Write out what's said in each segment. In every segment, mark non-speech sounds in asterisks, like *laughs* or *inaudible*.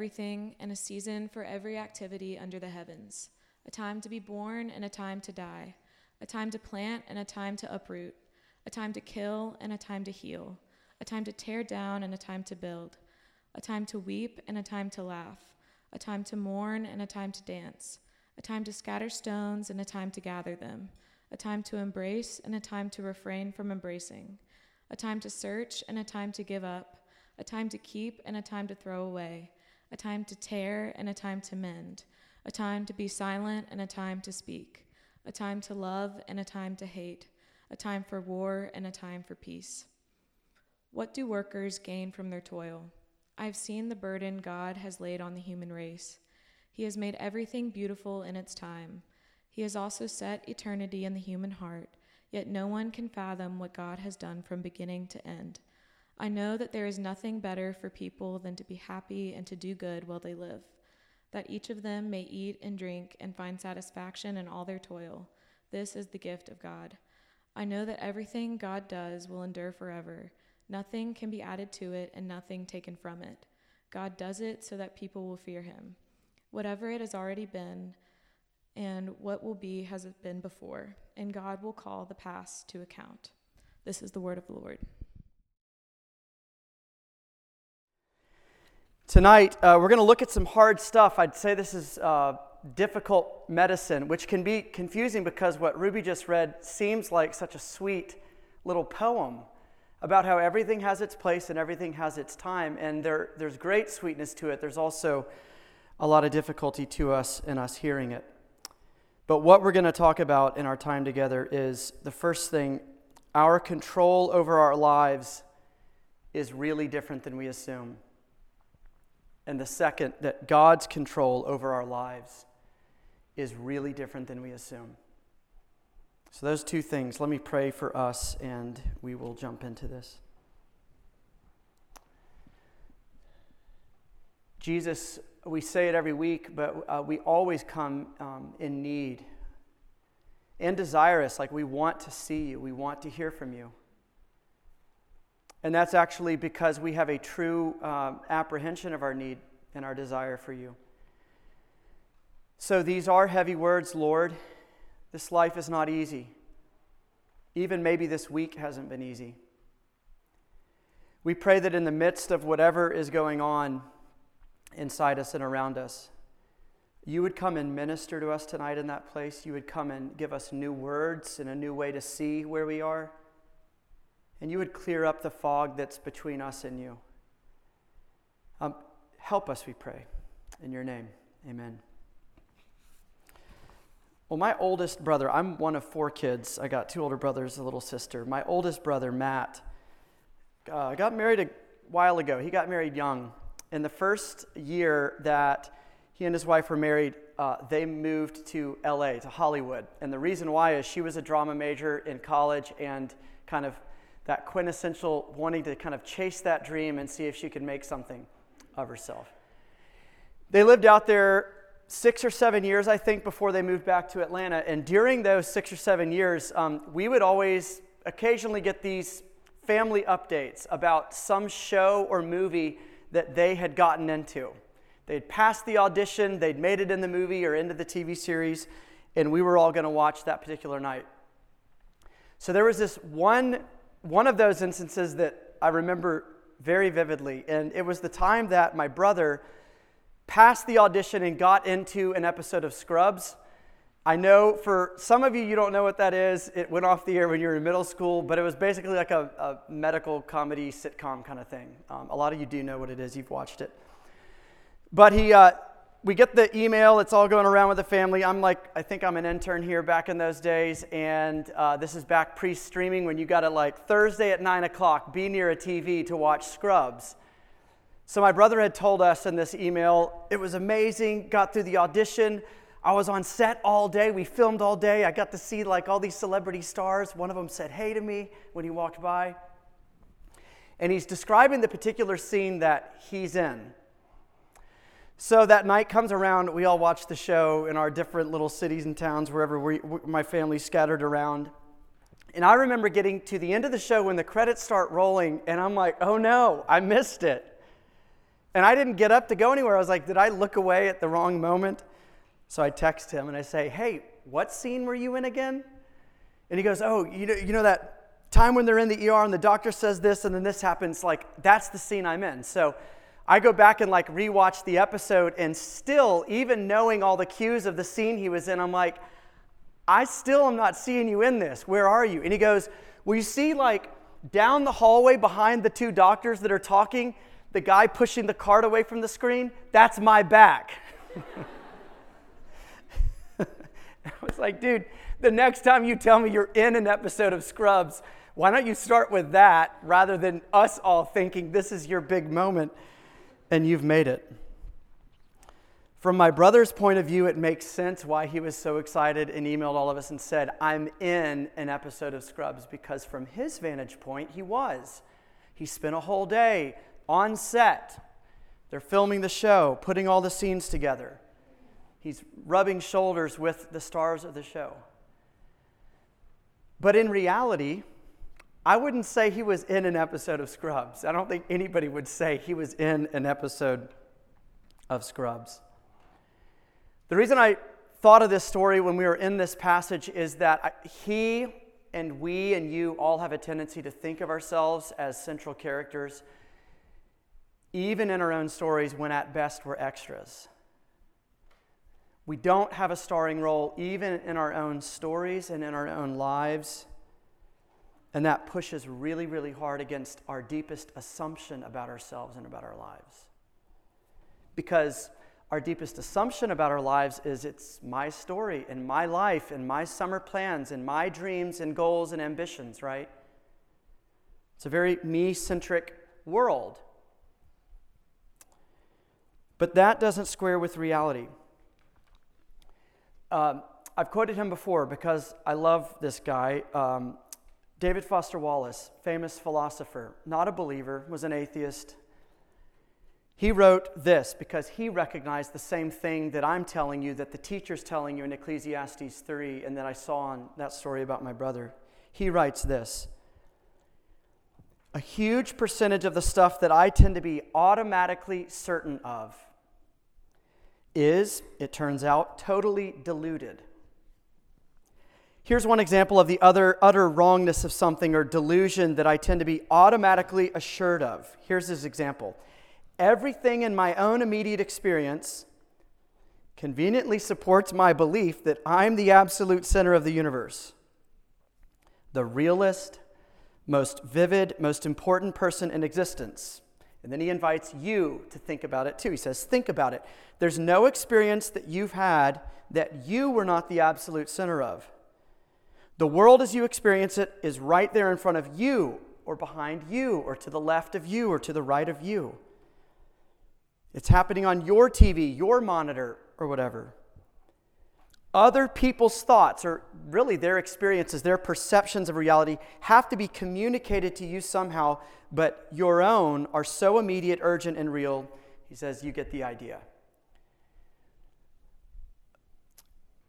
everything and a season for every activity under the heavens, a time to be born and a time to die, a time to plant and a time to uproot, a time to kill and a time to heal, a time to tear down and a time to build, a time to weep and a time to laugh, a time to mourn and a time to dance, a time to scatter stones and a time to gather them, a time to embrace and a time to refrain from embracing, a time to search and a time to give up, a time to keep and a time to throw away, a time to tear and a time to mend, a time to be silent and a time to speak, a time to love and a time to hate, a time for war and a time for peace. What do workers gain from their toil? I have seen the burden God has laid on the human race. He has made everything beautiful in its time. He has also set eternity in the human heart, yet no one can fathom what God has done from beginning to end. I know that there is nothing better for people than to be happy and to do good while they live, that each of them may eat and drink and find satisfaction in all their toil. This is the gift of God. I know that everything God does will endure forever. Nothing can be added to it and nothing taken from it. God does it so that people will fear him. Whatever it has already been and what will be has been before, and God will call the past to account. This is the word of the Lord. Tonight, uh, we're going to look at some hard stuff. I'd say this is uh, difficult medicine, which can be confusing because what Ruby just read seems like such a sweet little poem about how everything has its place and everything has its time. And there, there's great sweetness to it. There's also a lot of difficulty to us in us hearing it. But what we're going to talk about in our time together is the first thing our control over our lives is really different than we assume. And the second, that God's control over our lives is really different than we assume. So, those two things, let me pray for us and we will jump into this. Jesus, we say it every week, but uh, we always come um, in need and desirous. Like we want to see you, we want to hear from you. And that's actually because we have a true um, apprehension of our need and our desire for you. So these are heavy words, Lord. This life is not easy. Even maybe this week hasn't been easy. We pray that in the midst of whatever is going on inside us and around us, you would come and minister to us tonight in that place. You would come and give us new words and a new way to see where we are and you would clear up the fog that's between us and you. Um, help us, we pray. In your name, amen. Well, my oldest brother, I'm one of four kids. I got two older brothers, a little sister. My oldest brother, Matt, uh, got married a while ago. He got married young. In the first year that he and his wife were married, uh, they moved to LA, to Hollywood. And the reason why is she was a drama major in college and kind of that quintessential wanting to kind of chase that dream and see if she could make something of herself. They lived out there six or seven years, I think, before they moved back to Atlanta. And during those six or seven years, um, we would always occasionally get these family updates about some show or movie that they had gotten into. They'd passed the audition, they'd made it in the movie or into the TV series, and we were all going to watch that particular night. So there was this one one of those instances that I remember very vividly, and it was the time that my brother passed the audition and got into an episode of Scrubs. I know for some of you, you don't know what that is. It went off the air when you were in middle school, but it was basically like a, a medical comedy sitcom kind of thing. Um, a lot of you do know what it is, you've watched it. But he, uh, we get the email, it's all going around with the family. I'm like, I think I'm an intern here back in those days, and uh, this is back pre streaming when you got to like Thursday at 9 o'clock be near a TV to watch Scrubs. So my brother had told us in this email, it was amazing, got through the audition. I was on set all day, we filmed all day. I got to see like all these celebrity stars. One of them said hey to me when he walked by. And he's describing the particular scene that he's in. So that night comes around, we all watch the show in our different little cities and towns, wherever we, my family's scattered around. And I remember getting to the end of the show when the credits start rolling, and I'm like, oh no, I missed it. And I didn't get up to go anywhere. I was like, did I look away at the wrong moment? So I text him and I say, hey, what scene were you in again? And he goes, oh, you know, you know that time when they're in the ER and the doctor says this and then this happens? Like, that's the scene I'm in. So I go back and like rewatch the episode and still, even knowing all the cues of the scene he was in, I'm like, I still am not seeing you in this. Where are you? And he goes, Well, you see, like down the hallway behind the two doctors that are talking, the guy pushing the cart away from the screen, that's my back. *laughs* I was like, dude, the next time you tell me you're in an episode of Scrubs, why don't you start with that rather than us all thinking this is your big moment and you've made it? From my brother's point of view, it makes sense why he was so excited and emailed all of us and said, I'm in an episode of Scrubs, because from his vantage point, he was. He spent a whole day on set. They're filming the show, putting all the scenes together. He's rubbing shoulders with the stars of the show. But in reality, I wouldn't say he was in an episode of Scrubs. I don't think anybody would say he was in an episode of Scrubs. The reason I thought of this story when we were in this passage is that he and we and you all have a tendency to think of ourselves as central characters, even in our own stories when at best we're extras. We don't have a starring role even in our own stories and in our own lives. And that pushes really, really hard against our deepest assumption about ourselves and about our lives. Because our deepest assumption about our lives is it's my story and my life and my summer plans and my dreams and goals and ambitions, right? It's a very me centric world. But that doesn't square with reality. Um, I've quoted him before because I love this guy. Um, David Foster Wallace, famous philosopher, not a believer, was an atheist, he wrote this because he recognized the same thing that I'm telling you, that the teacher's telling you in Ecclesiastes 3, and that I saw in that story about my brother. He writes this A huge percentage of the stuff that I tend to be automatically certain of is, it turns out, totally deluded. Here's one example of the other utter wrongness of something or delusion that I tend to be automatically assured of. Here's his example everything in my own immediate experience conveniently supports my belief that I'm the absolute center of the universe. The realest, most vivid, most important person in existence. And then he invites you to think about it too. He says, Think about it. There's no experience that you've had that you were not the absolute center of. The world as you experience it is right there in front of you, or behind you, or to the left of you, or to the right of you. It's happening on your TV, your monitor, or whatever. Other people's thoughts, or really their experiences, their perceptions of reality, have to be communicated to you somehow, but your own are so immediate, urgent, and real. He says, You get the idea.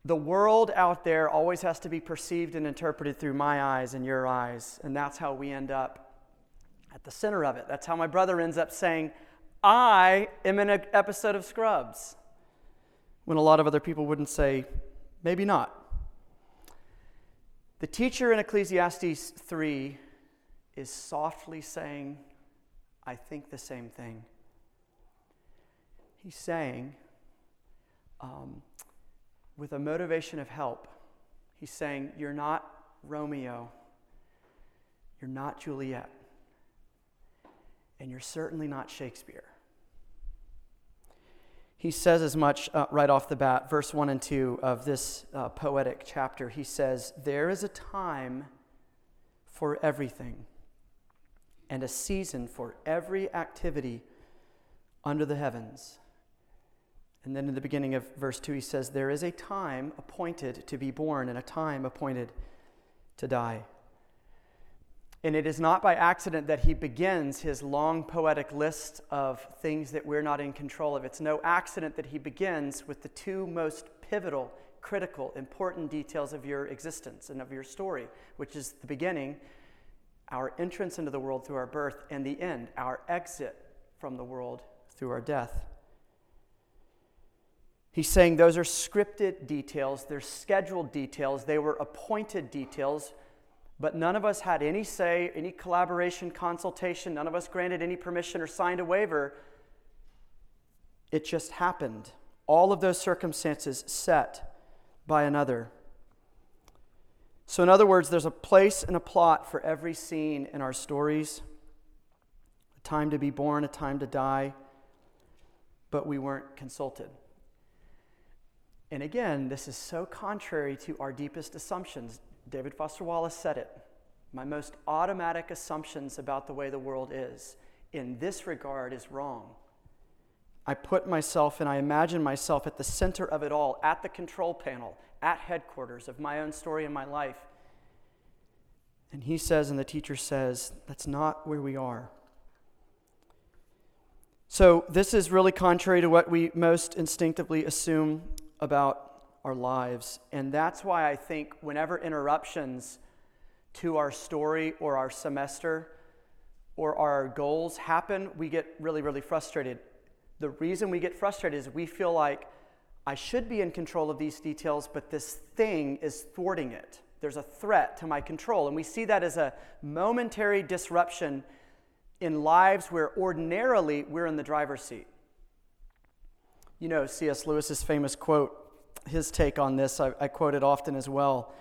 The world out there always has to be perceived and interpreted through my eyes and your eyes, and that's how we end up at the center of it. That's how my brother ends up saying, I am in an episode of Scrubs. When a lot of other people wouldn't say, maybe not. The teacher in Ecclesiastes 3 is softly saying, I think the same thing. He's saying, um, with a motivation of help, he's saying, You're not Romeo, you're not Juliet, and you're certainly not Shakespeare he says as much uh, right off the bat, verse 1 and 2 of this uh, poetic chapter. He says, There is a time for everything, and a season for every activity under the heavens. And then in the beginning of verse 2, he says, There is a time appointed to be born, and a time appointed to die. And it is not by accident that he begins his long poetic list of things that we're not in control of. It's no accident that he begins with the two most pivotal, critical, important details of your existence and of your story, which is the beginning, our entrance into the world through our birth, and the end, our exit from the world through our death. He's saying those are scripted details, they're scheduled details, they were appointed details, but none of us had any say, any collaboration, consultation, none of us granted any permission or signed a waiver. It just happened. All of those circumstances set by another. So, in other words, there's a place and a plot for every scene in our stories a time to be born, a time to die, but we weren't consulted. And again, this is so contrary to our deepest assumptions. David Foster Wallace said it. My most automatic assumptions about the way the world is in this regard is wrong. I put myself and I imagine myself at the center of it all, at the control panel, at headquarters of my own story and my life. And he says, and the teacher says, that's not where we are. So, this is really contrary to what we most instinctively assume about our lives. And that's why I think whenever interruptions to our story or our semester or our goals happen, we get really, really frustrated. The reason we get frustrated is we feel like I should be in control of these details, but this thing is thwarting it. There's a threat to my control. And we see that as a momentary disruption in lives where ordinarily we're in the driver's seat. You know, C.S. Lewis's famous quote, his take on this, I, I quote it often as well.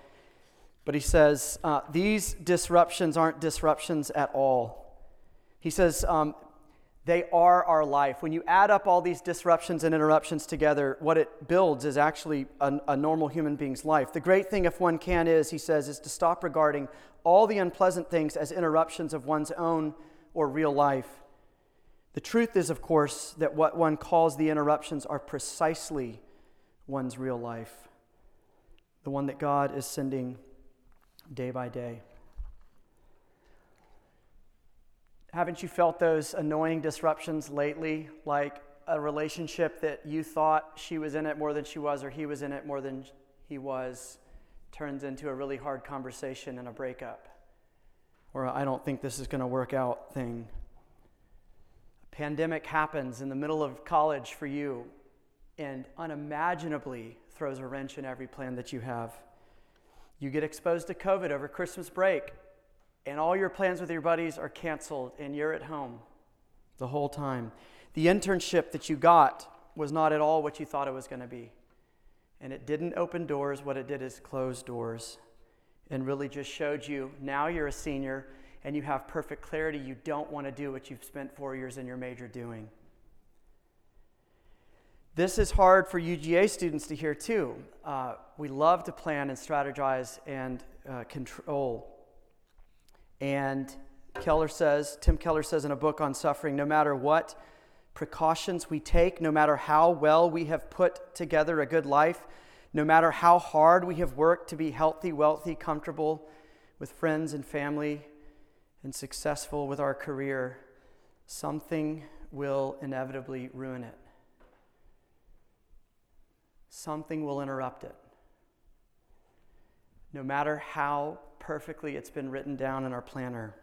But he says, uh, These disruptions aren't disruptions at all. He says, um, They are our life. When you add up all these disruptions and interruptions together, what it builds is actually a, a normal human being's life. The great thing, if one can, is, he says, is to stop regarding all the unpleasant things as interruptions of one's own or real life the truth is, of course, that what one calls the interruptions are precisely one's real life, the one that God is sending day by day. Haven't you felt those annoying disruptions lately, like a relationship that you thought she was in it more than she was, or he was in it more than he was, turns into a really hard conversation and a breakup? Or I don't think this is going to work out thing pandemic happens in the middle of college for you and unimaginably throws a wrench in every plan that you have. You get exposed to COVID over Christmas break, and all your plans with your buddies are canceled, and you're at home the whole time. The internship that you got was not at all what you thought it was going to be. And it didn't open doors. What it did is close doors and really just showed you now you're a senior and you have perfect clarity, you don't want to do what you've spent four years in your major doing. This is hard for UGA students to hear too. Uh, we love to plan and strategize and uh, control. And Keller says, Tim Keller says in a book on suffering, no matter what precautions we take, no matter how well we have put together a good life, no matter how hard we have worked to be healthy, wealthy, comfortable with friends and family, and successful with our career, something will inevitably ruin it. Something will interrupt it. No matter how perfectly it's been written down in our planner.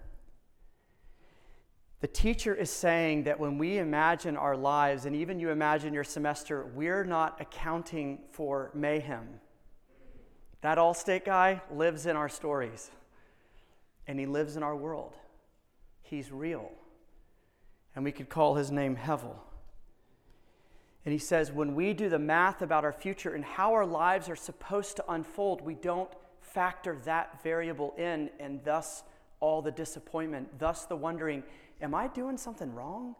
The teacher is saying that when we imagine our lives, and even you imagine your semester, we're not accounting for mayhem. That Allstate guy lives in our stories and he lives in our world. He's real. And we could call his name Hevel. And he says, when we do the math about our future and how our lives are supposed to unfold, we don't factor that variable in, and thus all the disappointment, thus the wondering, am I doing something wrong?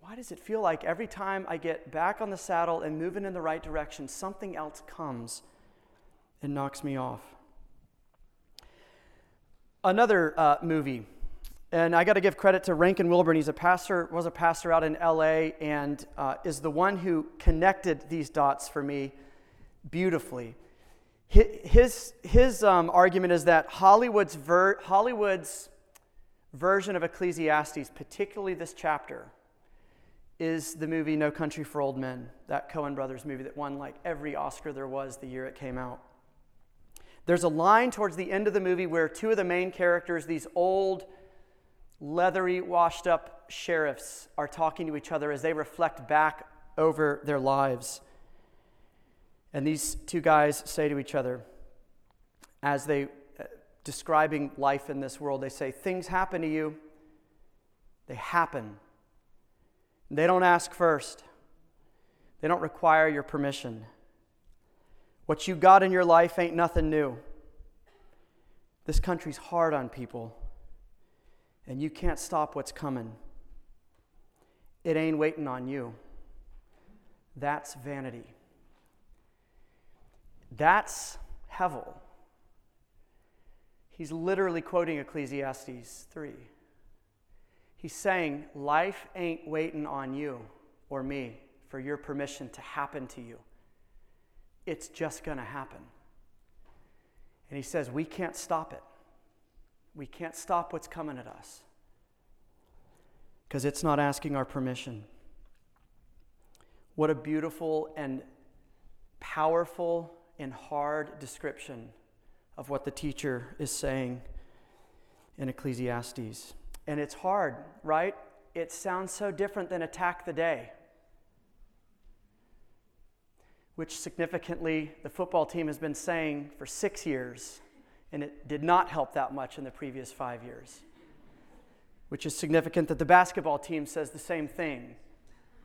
Why does it feel like every time I get back on the saddle and moving in the right direction, something else comes and knocks me off? Another uh, movie. And I got to give credit to Rankin Wilbourne. He's a pastor, was a pastor out in LA, and uh, is the one who connected these dots for me beautifully. His, his um, argument is that Hollywood's, ver- Hollywood's version of Ecclesiastes, particularly this chapter, is the movie No Country for Old Men, that Coen Brothers movie that won like every Oscar there was the year it came out. There's a line towards the end of the movie where two of the main characters, these old leathery, washed up sheriffs are talking to each other as they reflect back over their lives. And these two guys say to each other, as they uh, describing life in this world, they say, Things happen to you, they happen. They don't ask first, they don't require your permission. What you got in your life ain't nothing new. This country's hard on people, and you can't stop what's coming. It ain't waiting on you. That's vanity. That's Hevel. He's literally quoting Ecclesiastes 3. He's saying, Life ain't waiting on you or me for your permission to happen to you. It's just going to happen. And he says, We can't stop it. We can't stop what's coming at us because it's not asking our permission. What a beautiful and powerful and hard description of what the teacher is saying in Ecclesiastes. And it's hard, right? It sounds so different than attack the day, which significantly the football team has been saying for six years, and it did not help that much in the previous five years. Which is significant that the basketball team says the same thing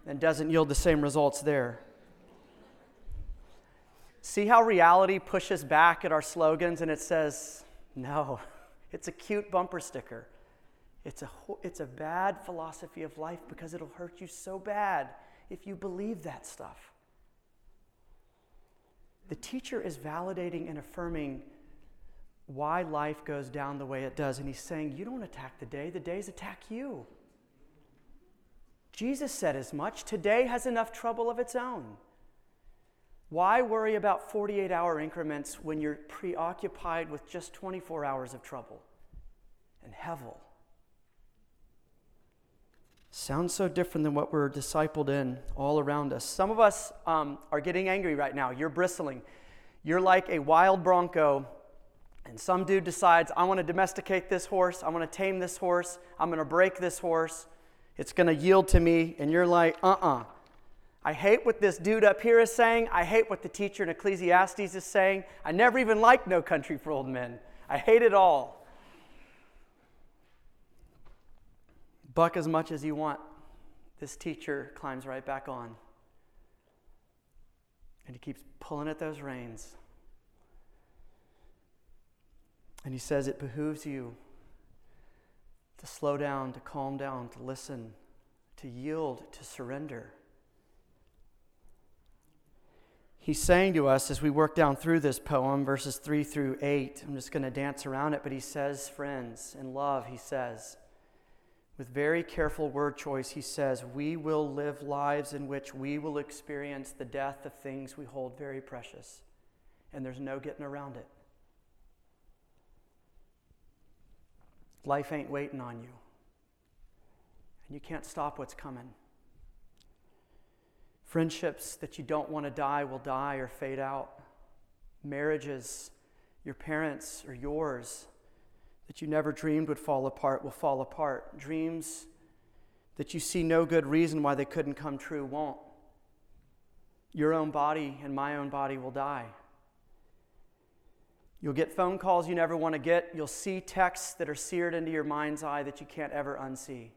and doesn't yield the same results there. See how reality pushes back at our slogans and it says, no, *laughs* it's a cute bumper sticker. It's a, it's a bad philosophy of life because it'll hurt you so bad if you believe that stuff. The teacher is validating and affirming why life goes down the way it does. And he's saying, You don't attack the day, the days attack you. Jesus said as much. Today has enough trouble of its own. Why worry about 48 hour increments when you're preoccupied with just 24 hours of trouble and hevel? Sounds so different than what we're discipled in all around us. Some of us um, are getting angry right now. You're bristling. You're like a wild bronco, and some dude decides, I want to domesticate this horse. I want to tame this horse. I'm going to break this horse. It's going to yield to me. And you're like, uh uh-uh. uh I hate what this dude up here is saying. I hate what the teacher in Ecclesiastes is saying. I never even liked No Country for Old Men. I hate it all. Buck as much as you want. This teacher climbs right back on. And he keeps pulling at those reins. And he says, It behooves you to slow down, to calm down, to listen, to yield, to surrender he's saying to us as we work down through this poem, verses 3 through 8, I'm just going to dance around it, but he says, friends, in love, he says, with very careful word choice, he says, We will live lives in which we will experience the death of things we hold very precious, and there's no getting around it. Life ain't waiting on you, and you can't stop what's coming. Friendships that you don't want to die will die or fade out. Marriages, your parents or yours, that you never dreamed would fall apart will fall apart. Dreams that you see no good reason why they couldn't come true won't. Your own body and my own body will die. You'll get phone calls you never want to get. You'll see texts that are seared into your mind's eye that you can't ever unsee.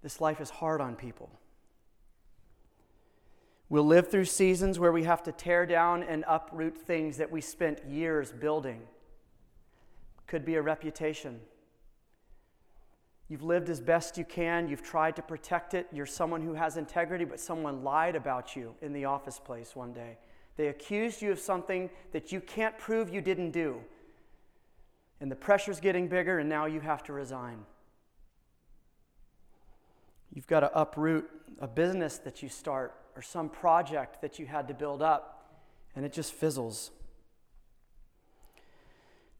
This life is hard on people. We'll live through seasons where we have to tear down and uproot things that we spent years building. Could be a reputation. You've lived as best you can. You've tried to protect it. You're someone who has integrity, but someone lied about you in the office place one day. They accused you of something that you can't prove you didn't do. And the pressure's getting bigger, and now you have to resign. You've got to uproot a business that you start or some project that you had to build up, and it just fizzles.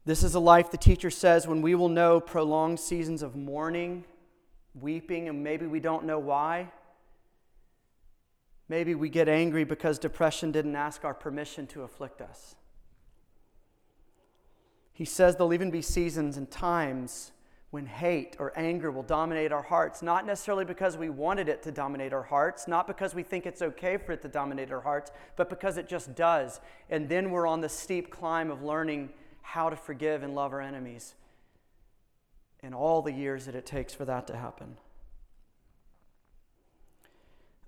This is a life, the teacher says, when we will know prolonged seasons of mourning, weeping, and maybe we don't know why. Maybe we get angry because depression didn't ask our permission to afflict us. He says there'll even be seasons and times when hate or anger will dominate our hearts, not necessarily because we wanted it to dominate our hearts, not because we think it's okay for it to dominate our hearts, but because it just does. And then we're on the steep climb of learning how to forgive and love our enemies in all the years that it takes for that to happen.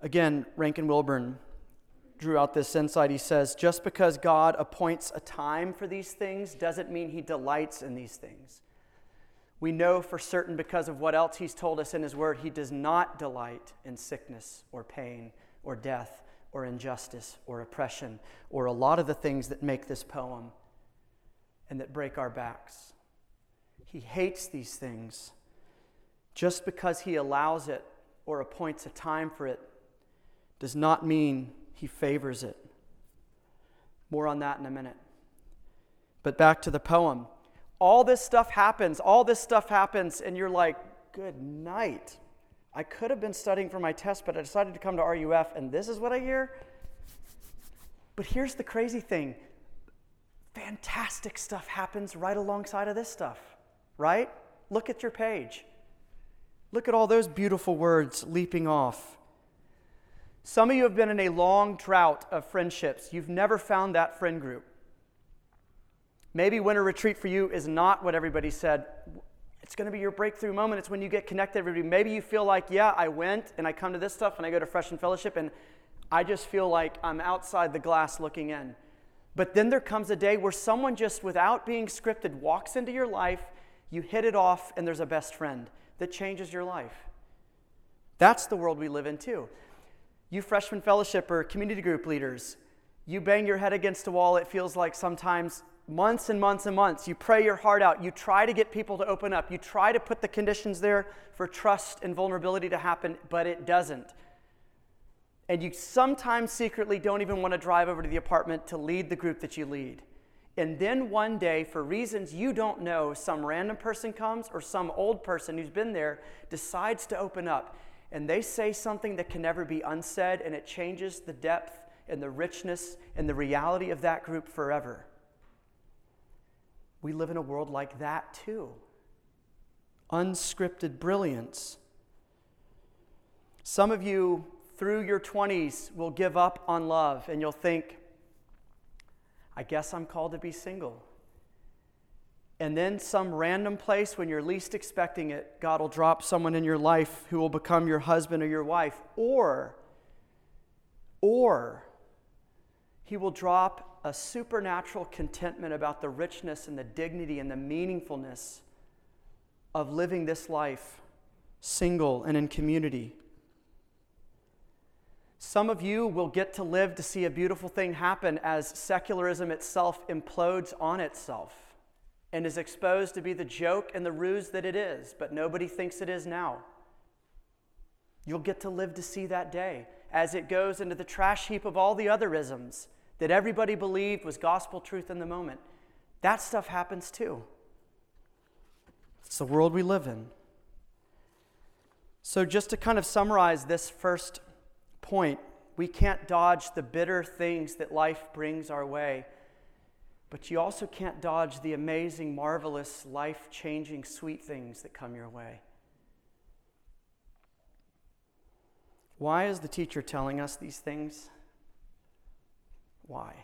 Again, Rankin Wilbourne drew out this insight. He says, just because God appoints a time for these things doesn't mean he delights in these things. We know for certain because of what else he's told us in his word, he does not delight in sickness or pain or death or injustice or oppression or a lot of the things that make this poem and that break our backs. He hates these things. Just because he allows it or appoints a time for it does not mean he favors it. More on that in a minute. But back to the poem. All this stuff happens, all this stuff happens, and you're like, good night. I could have been studying for my test, but I decided to come to RUF, and this is what I hear. But here's the crazy thing fantastic stuff happens right alongside of this stuff, right? Look at your page. Look at all those beautiful words leaping off. Some of you have been in a long drought of friendships. You've never found that friend group. Maybe winter retreat for you is not what everybody said. It's going to be your breakthrough moment. It's when you get connected everybody. Maybe you feel like, yeah, I went and I come to this stuff and I go to Freshman Fellowship and I just feel like I'm outside the glass looking in. But then there comes a day where someone just without being scripted walks into your life, you hit it off, and there's a best friend that changes your life. That's the world we live in too. You freshman fellowship or community group leaders, you bang your head against a wall, it feels like sometimes months and months and months. You pray your heart out. You try to get people to open up. You try to put the conditions there for trust and vulnerability to happen, but it doesn't. And you sometimes secretly don't even want to drive over to the apartment to lead the group that you lead. And then one day, for reasons you don't know, some random person comes or some old person who's been there decides to open up. And they say something that can never be unsaid, and it changes the depth and the richness and the reality of that group forever. We live in a world like that too. Unscripted brilliance. Some of you, through your 20s, will give up on love and you'll think, I guess I'm called to be single. And then, some random place when you're least expecting it, God will drop someone in your life who will become your husband or your wife. Or, or, He will drop a supernatural contentment about the richness and the dignity and the meaningfulness of living this life single and in community. Some of you will get to live to see a beautiful thing happen as secularism itself implodes on itself and is exposed to be the joke and the ruse that it is, but nobody thinks it is now. You'll get to live to see that day as it goes into the trash heap of all the other isms that everybody believed was gospel truth in the moment. That stuff happens too. It's the world we live in. So, just to kind of summarize this first point, we can't dodge the bitter things that life brings our way, but you also can't dodge the amazing, marvelous, life changing, sweet things that come your way. Why is the teacher telling us these things? Why?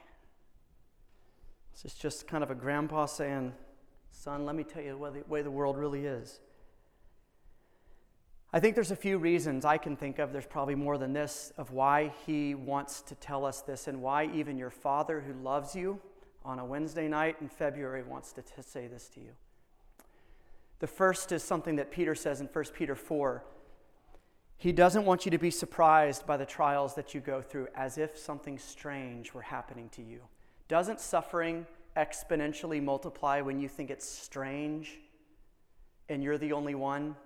This is just kind of a grandpa saying, Son, let me tell you the way the world really is. I think there's a few reasons I can think of, there's probably more than this, of why he wants to tell us this and why even your father who loves you on a Wednesday night in February wants to t- say this to you. The first is something that Peter says in 1 Peter 4 he doesn't want you to be surprised by the trials that you go through as if something strange were happening to you. Doesn't suffering exponentially multiply when you think it's strange and you're the only one?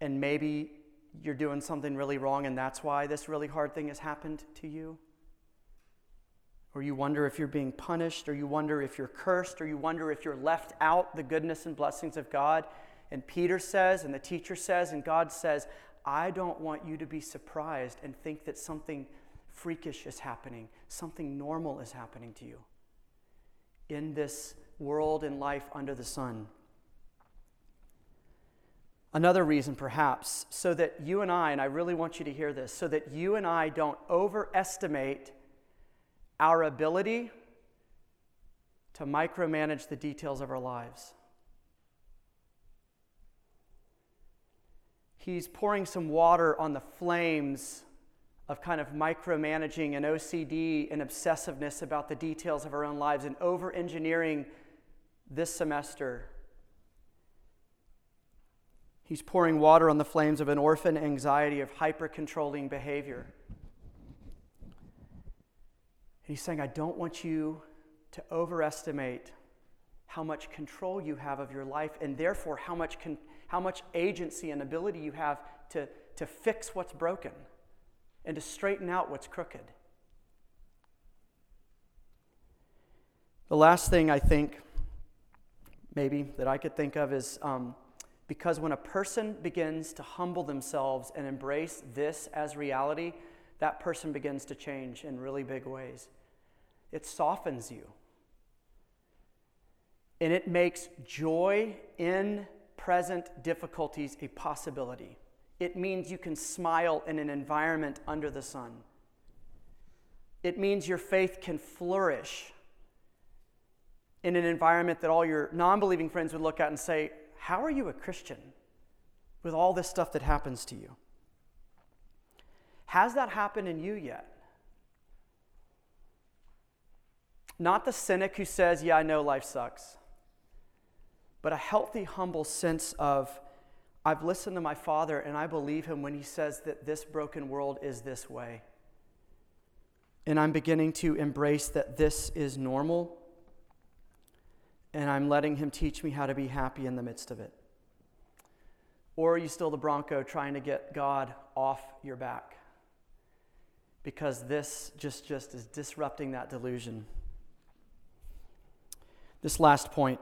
And maybe you're doing something really wrong and that's why this really hard thing has happened to you? Or you wonder if you're being punished, or you wonder if you're cursed, or you wonder if you're left out the goodness and blessings of God and Peter says, and the teacher says, and God says, I don't want you to be surprised and think that something freakish is happening, something normal is happening to you in this world and life under the sun. Another reason, perhaps, so that you and I, and I really want you to hear this, so that you and I don't overestimate our ability to micromanage the details of our lives. He's pouring some water on the flames of kind of micromanaging and OCD and obsessiveness about the details of our own lives and over engineering this semester. He's pouring water on the flames of an orphan anxiety of hyper controlling behavior. He's saying, I don't want you to overestimate how much control you have of your life and therefore how much, con- how much agency and ability you have to, to fix what's broken and to straighten out what's crooked. The last thing I think, maybe, that I could think of is um, because when a person begins to humble themselves and embrace this as reality, that person begins to change in really big ways. It softens you. And it makes joy in present difficulties a possibility. It means you can smile in an environment under the sun. It means your faith can flourish in an environment that all your non believing friends would look at and say, How are you a Christian with all this stuff that happens to you? Has that happened in you yet? Not the cynic who says, Yeah, I know life sucks, but a healthy, humble sense of, I've listened to my father and I believe him when he says that this broken world is this way. And I'm beginning to embrace that this is normal. And I'm letting him teach me how to be happy in the midst of it. Or are you still the Bronco trying to get God off your back? Because this just, just is disrupting that delusion. This last point.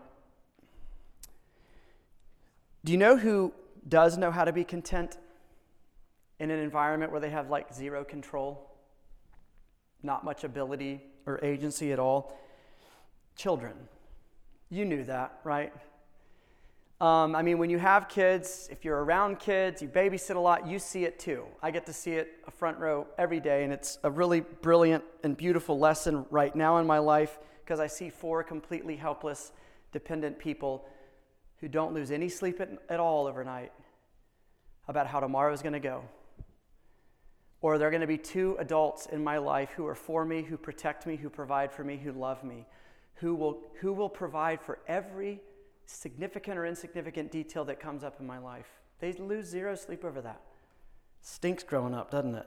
Do you know who does know how to be content in an environment where they have like zero control, not much ability or agency at all? Children. You knew that, right? Um, I mean, when you have kids, if you're around kids, you babysit a lot, you see it too. I get to see it a front row every day, and it's a really brilliant and beautiful lesson right now in my life because I see four completely helpless, dependent people who don't lose any sleep at, at all overnight about how tomorrow is going to go. Or there are going to be two adults in my life who are for me, who protect me, who provide for me, who love me, who will, who will provide for every significant or insignificant detail that comes up in my life. They lose zero sleep over that. Stinks growing up, doesn't it?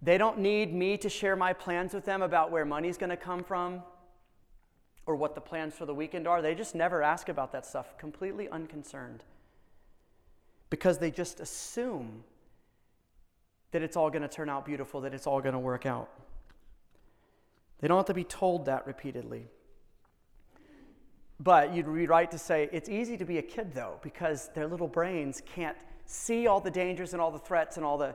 They don't need me to share my plans with them about where money's going to come from or what the plans for the weekend are. They just never ask about that stuff, completely unconcerned. Because they just assume that it's all going to turn out beautiful, that it's all going to work out. They don't have to be told that repeatedly. But you'd be right to say it's easy to be a kid, though, because their little brains can't see all the dangers and all the threats and all the,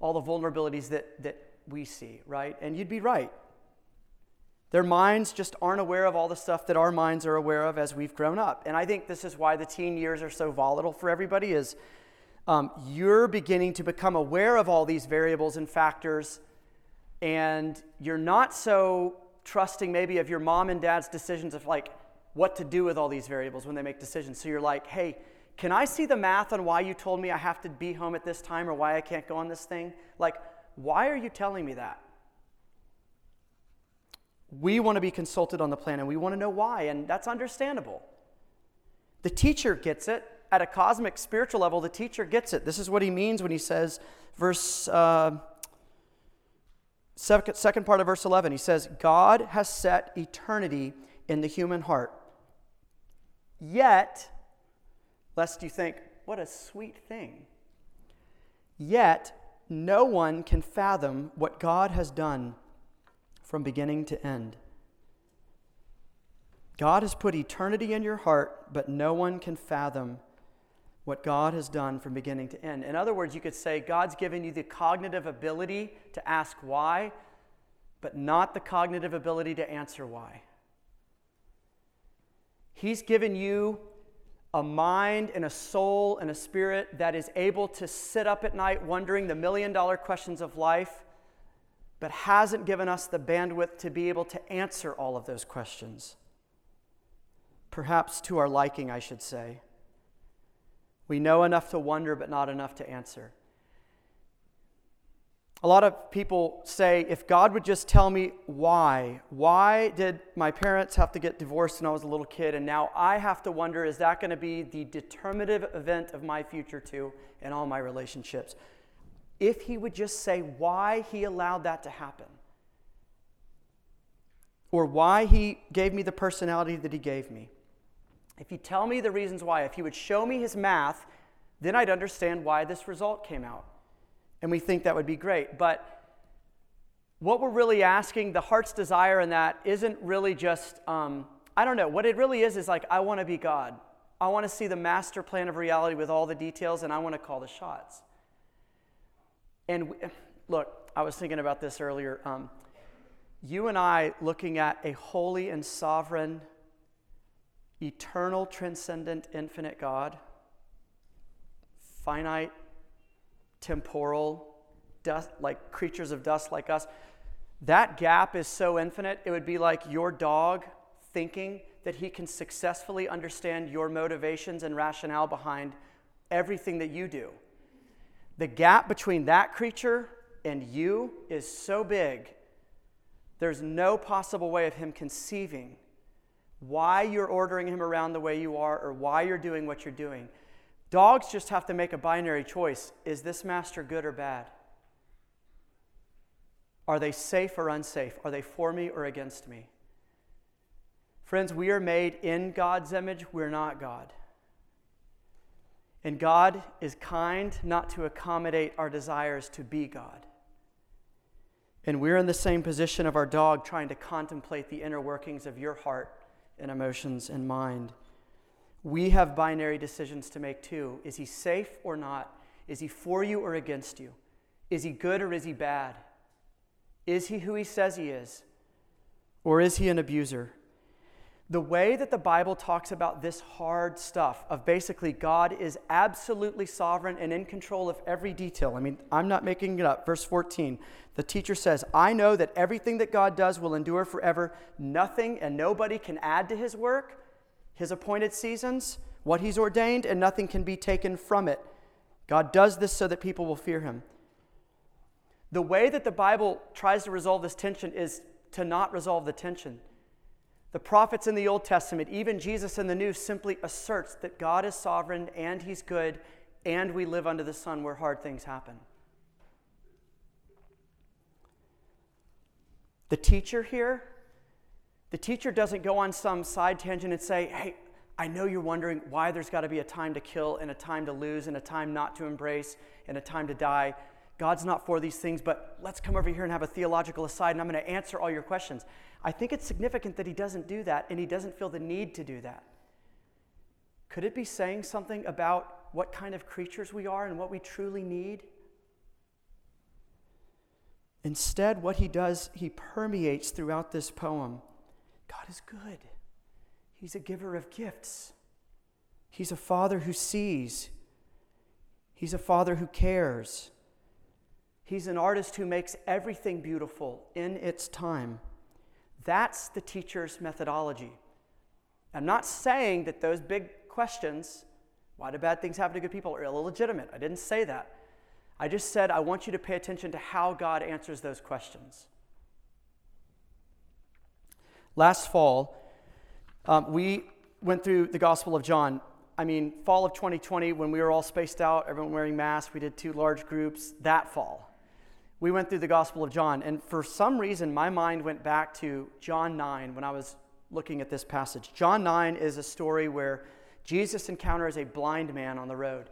all the vulnerabilities that, that we see, right? And you'd be right. Their minds just aren't aware of all the stuff that our minds are aware of as we've grown up. And I think this is why the teen years are so volatile for everybody is um, you're beginning to become aware of all these variables and factors, and you're not so trusting maybe of your mom and dad's decisions of like what to do with all these variables when they make decisions. So you're like, hey, can I see the math on why you told me I have to be home at this time or why I can't go on this thing? Like, why are you telling me that? We want to be consulted on the plan and we want to know why, and that's understandable. The teacher gets it. At a cosmic spiritual level, the teacher gets it. This is what he means when he says, verse, uh, second, second part of verse 11, he says, God has set eternity in the human heart. Yet, lest you think, what a sweet thing. Yet, no one can fathom what God has done from beginning to end. God has put eternity in your heart, but no one can fathom what God has done from beginning to end. In other words, you could say God's given you the cognitive ability to ask why, but not the cognitive ability to answer why. He's given you a mind and a soul and a spirit that is able to sit up at night wondering the million dollar questions of life, but hasn't given us the bandwidth to be able to answer all of those questions. Perhaps to our liking, I should say. We know enough to wonder, but not enough to answer. A lot of people say, if God would just tell me why, why did my parents have to get divorced when I was a little kid, and now I have to wonder, is that going to be the determinative event of my future too in all my relationships? If He would just say why He allowed that to happen, or why He gave me the personality that He gave me. If He'd tell me the reasons why, if He would show me His math, then I'd understand why this result came out and we think that would be great. But what we're really asking, the heart's desire in that, isn't really just, um, I don't know, what it really is is like, I want to be God. I want to see the master plan of reality with all the details, and I want to call the shots. And we, look, I was thinking about this earlier. Um, you and I looking at a holy and sovereign, eternal, transcendent, infinite God, finite, temporal, dust, like creatures of dust like us. That gap is so infinite, it would be like your dog thinking that he can successfully understand your motivations and rationale behind everything that you do. The gap between that creature and you is so big, there's no possible way of him conceiving why you're ordering him around the way you are or why you're doing what you're doing. Dogs just have to make a binary choice is this master good or bad? Are they safe or unsafe? Are they for me or against me? Friends, we are made in God's image, we're not God. And God is kind not to accommodate our desires to be God. And we're in the same position of our dog trying to contemplate the inner workings of your heart and emotions and mind we have binary decisions to make too. Is he safe or not? Is he for you or against you? Is he good or is he bad? Is he who he says he is? Or is he an abuser? The way that the Bible talks about this hard stuff of basically God is absolutely sovereign and in control of every detail. I mean, I'm not making it up. Verse 14, the teacher says, I know that everything that God does will endure forever. Nothing and nobody can add to his work his appointed seasons, what he's ordained, and nothing can be taken from it. God does this so that people will fear him. The way that the Bible tries to resolve this tension is to not resolve the tension. The prophets in the Old Testament, even Jesus in the New, simply asserts that God is sovereign and he's good, and we live under the sun where hard things happen. The teacher here the teacher doesn't go on some side tangent and say, hey, I know you're wondering why there's got to be a time to kill and a time to lose and a time not to embrace and a time to die. God's not for these things, but let's come over here and have a theological aside and I'm going to answer all your questions. I think it's significant that he doesn't do that and he doesn't feel the need to do that. Could it be saying something about what kind of creatures we are and what we truly need? Instead, what he does, he permeates throughout this poem. God is good. He's a giver of gifts. He's a father who sees. He's a father who cares. He's an artist who makes everything beautiful in its time. That's the teacher's methodology. I'm not saying that those big questions, why do bad things happen to good people, are illegitimate. I didn't say that. I just said I want you to pay attention to how God answers those questions. Last fall, um, we went through the Gospel of John. I mean, fall of 2020, when we were all spaced out, everyone wearing masks, we did two large groups. That fall, we went through the Gospel of John. And for some reason, my mind went back to John 9 when I was looking at this passage. John 9 is a story where Jesus encounters a blind man on the road.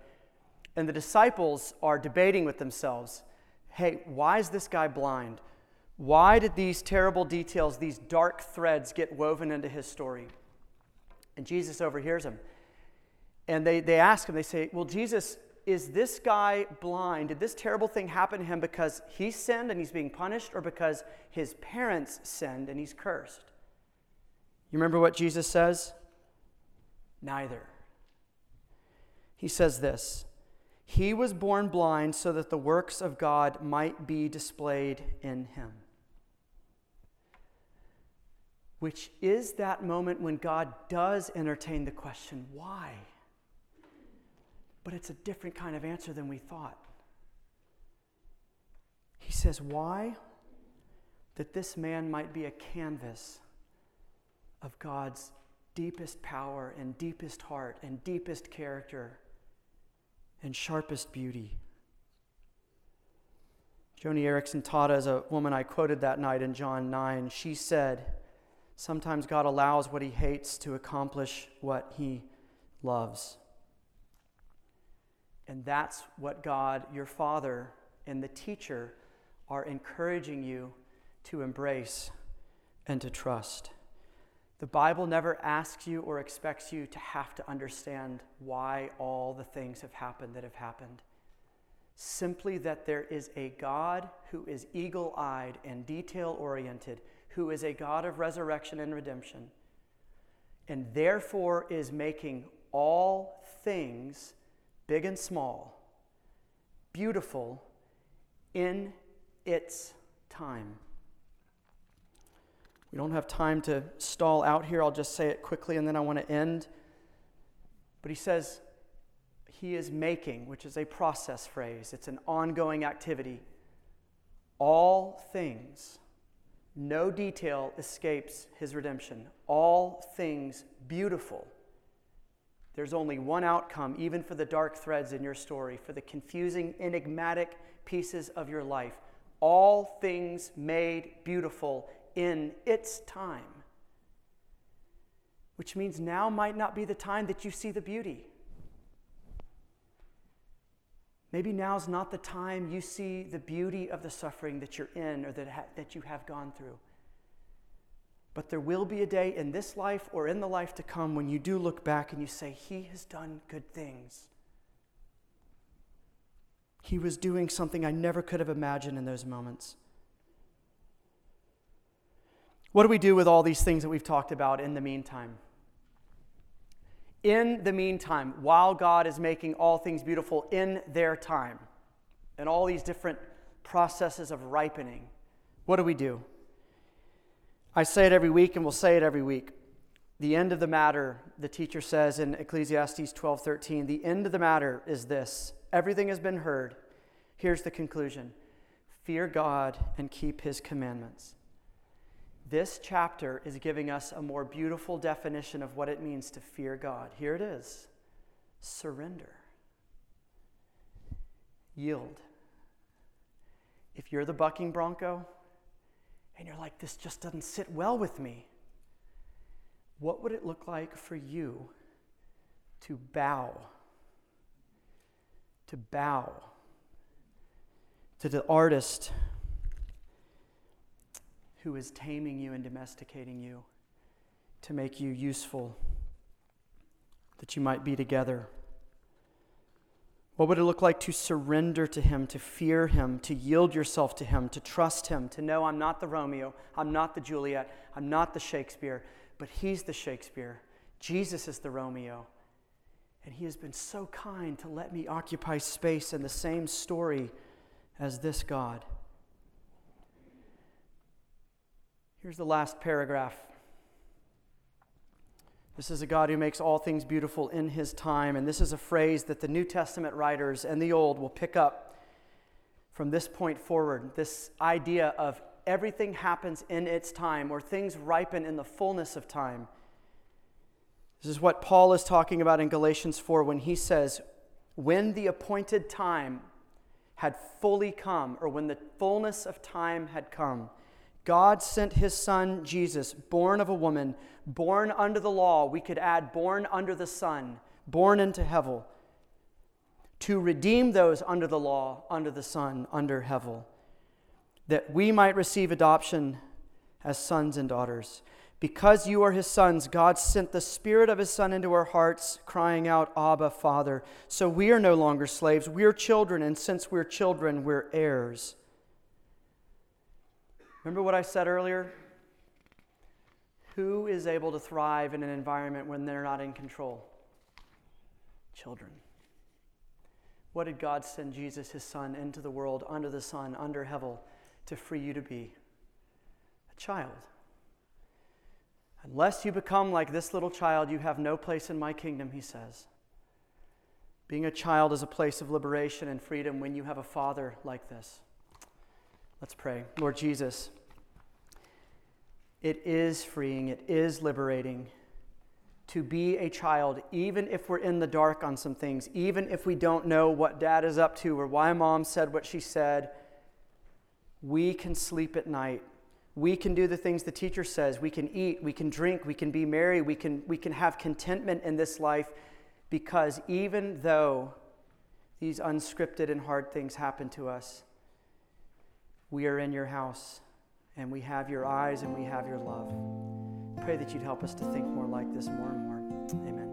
And the disciples are debating with themselves hey, why is this guy blind? Why did these terrible details, these dark threads, get woven into his story? And Jesus overhears him. And they, they ask him, they say, Well, Jesus, is this guy blind? Did this terrible thing happen to him because he sinned and he's being punished, or because his parents sinned and he's cursed? You remember what Jesus says? Neither. He says this He was born blind so that the works of God might be displayed in him. Which is that moment when God does entertain the question, why? But it's a different kind of answer than we thought. He says, Why? That this man might be a canvas of God's deepest power and deepest heart and deepest character and sharpest beauty. Joni Eareckson Tada is a woman I quoted that night in John 9. She said, Sometimes God allows what he hates to accomplish what he loves. And that's what God, your Father, and the teacher are encouraging you to embrace and to trust. The Bible never asks you or expects you to have to understand why all the things have happened that have happened. Simply that there is a God who is eagle eyed and detail oriented, who is a God of resurrection and redemption, and therefore is making all things, big and small, beautiful in its time. We don't have time to stall out here. I'll just say it quickly and then I want to end. But he says, He is making, which is a process phrase, it's an ongoing activity. All things, no detail escapes his redemption. All things beautiful. There's only one outcome, even for the dark threads in your story, for the confusing, enigmatic pieces of your life. All things made beautiful in its time. Which means now might not be the time that you see the beauty. Maybe now's not the time you see the beauty of the suffering that you're in or that, ha- that you have gone through. But there will be a day in this life or in the life to come when you do look back and you say, He has done good things. He was doing something I never could have imagined in those moments. What do we do with all these things that we've talked about in the meantime? In the meantime, while God is making all things beautiful in their time, and all these different processes of ripening, what do we do? I say it every week and we'll say it every week. The end of the matter, the teacher says in Ecclesiastes 12:13, the end of the matter is this. Everything has been heard. Here's the conclusion. Fear God and keep his commandments. This chapter is giving us a more beautiful definition of what it means to fear God. Here it is surrender, yield. If you're the bucking bronco and you're like, this just doesn't sit well with me, what would it look like for you to bow? To bow to the artist who is taming you and domesticating you to make you useful, that you might be together. What would it look like to surrender to Him, to fear Him, to yield yourself to Him, to trust Him, to know I'm not the Romeo, I'm not the Juliet, I'm not the Shakespeare, but He's the Shakespeare. Jesus is the Romeo. And He has been so kind to let me occupy space in the same story as this God. Here's the last paragraph. This is a God who makes all things beautiful in his time. And this is a phrase that the New Testament writers and the Old will pick up from this point forward. This idea of everything happens in its time, or things ripen in the fullness of time. This is what Paul is talking about in Galatians 4 when he says, When the appointed time had fully come, or when the fullness of time had come, God sent his son Jesus, born of a woman, born under the law. We could add born under the sun, born into Hevel, to redeem those under the law, under the sun, under Hevel, that we might receive adoption as sons and daughters. Because you are his sons, God sent the Spirit of his Son into our hearts, crying out, Abba, Father. So we are no longer slaves, we are children, and since we're children, we're heirs. Remember what I said earlier? Who is able to thrive in an environment when they're not in control? Children. What did God send Jesus, his son, into the world, under the sun, under heaven, to free you to be? A child. Unless you become like this little child, you have no place in my kingdom, he says. Being a child is a place of liberation and freedom when you have a father like this. Let's pray. Lord Jesus, it is freeing, it is liberating to be a child, even if we're in the dark on some things, even if we don't know what dad is up to or why mom said what she said. We can sleep at night. We can do the things the teacher says. We can eat, we can drink, we can be merry, we can, we can have contentment in this life because even though these unscripted and hard things happen to us, we are in your house and we have your eyes and we have your love. Pray that you'd help us to think more like this more and more. Amen.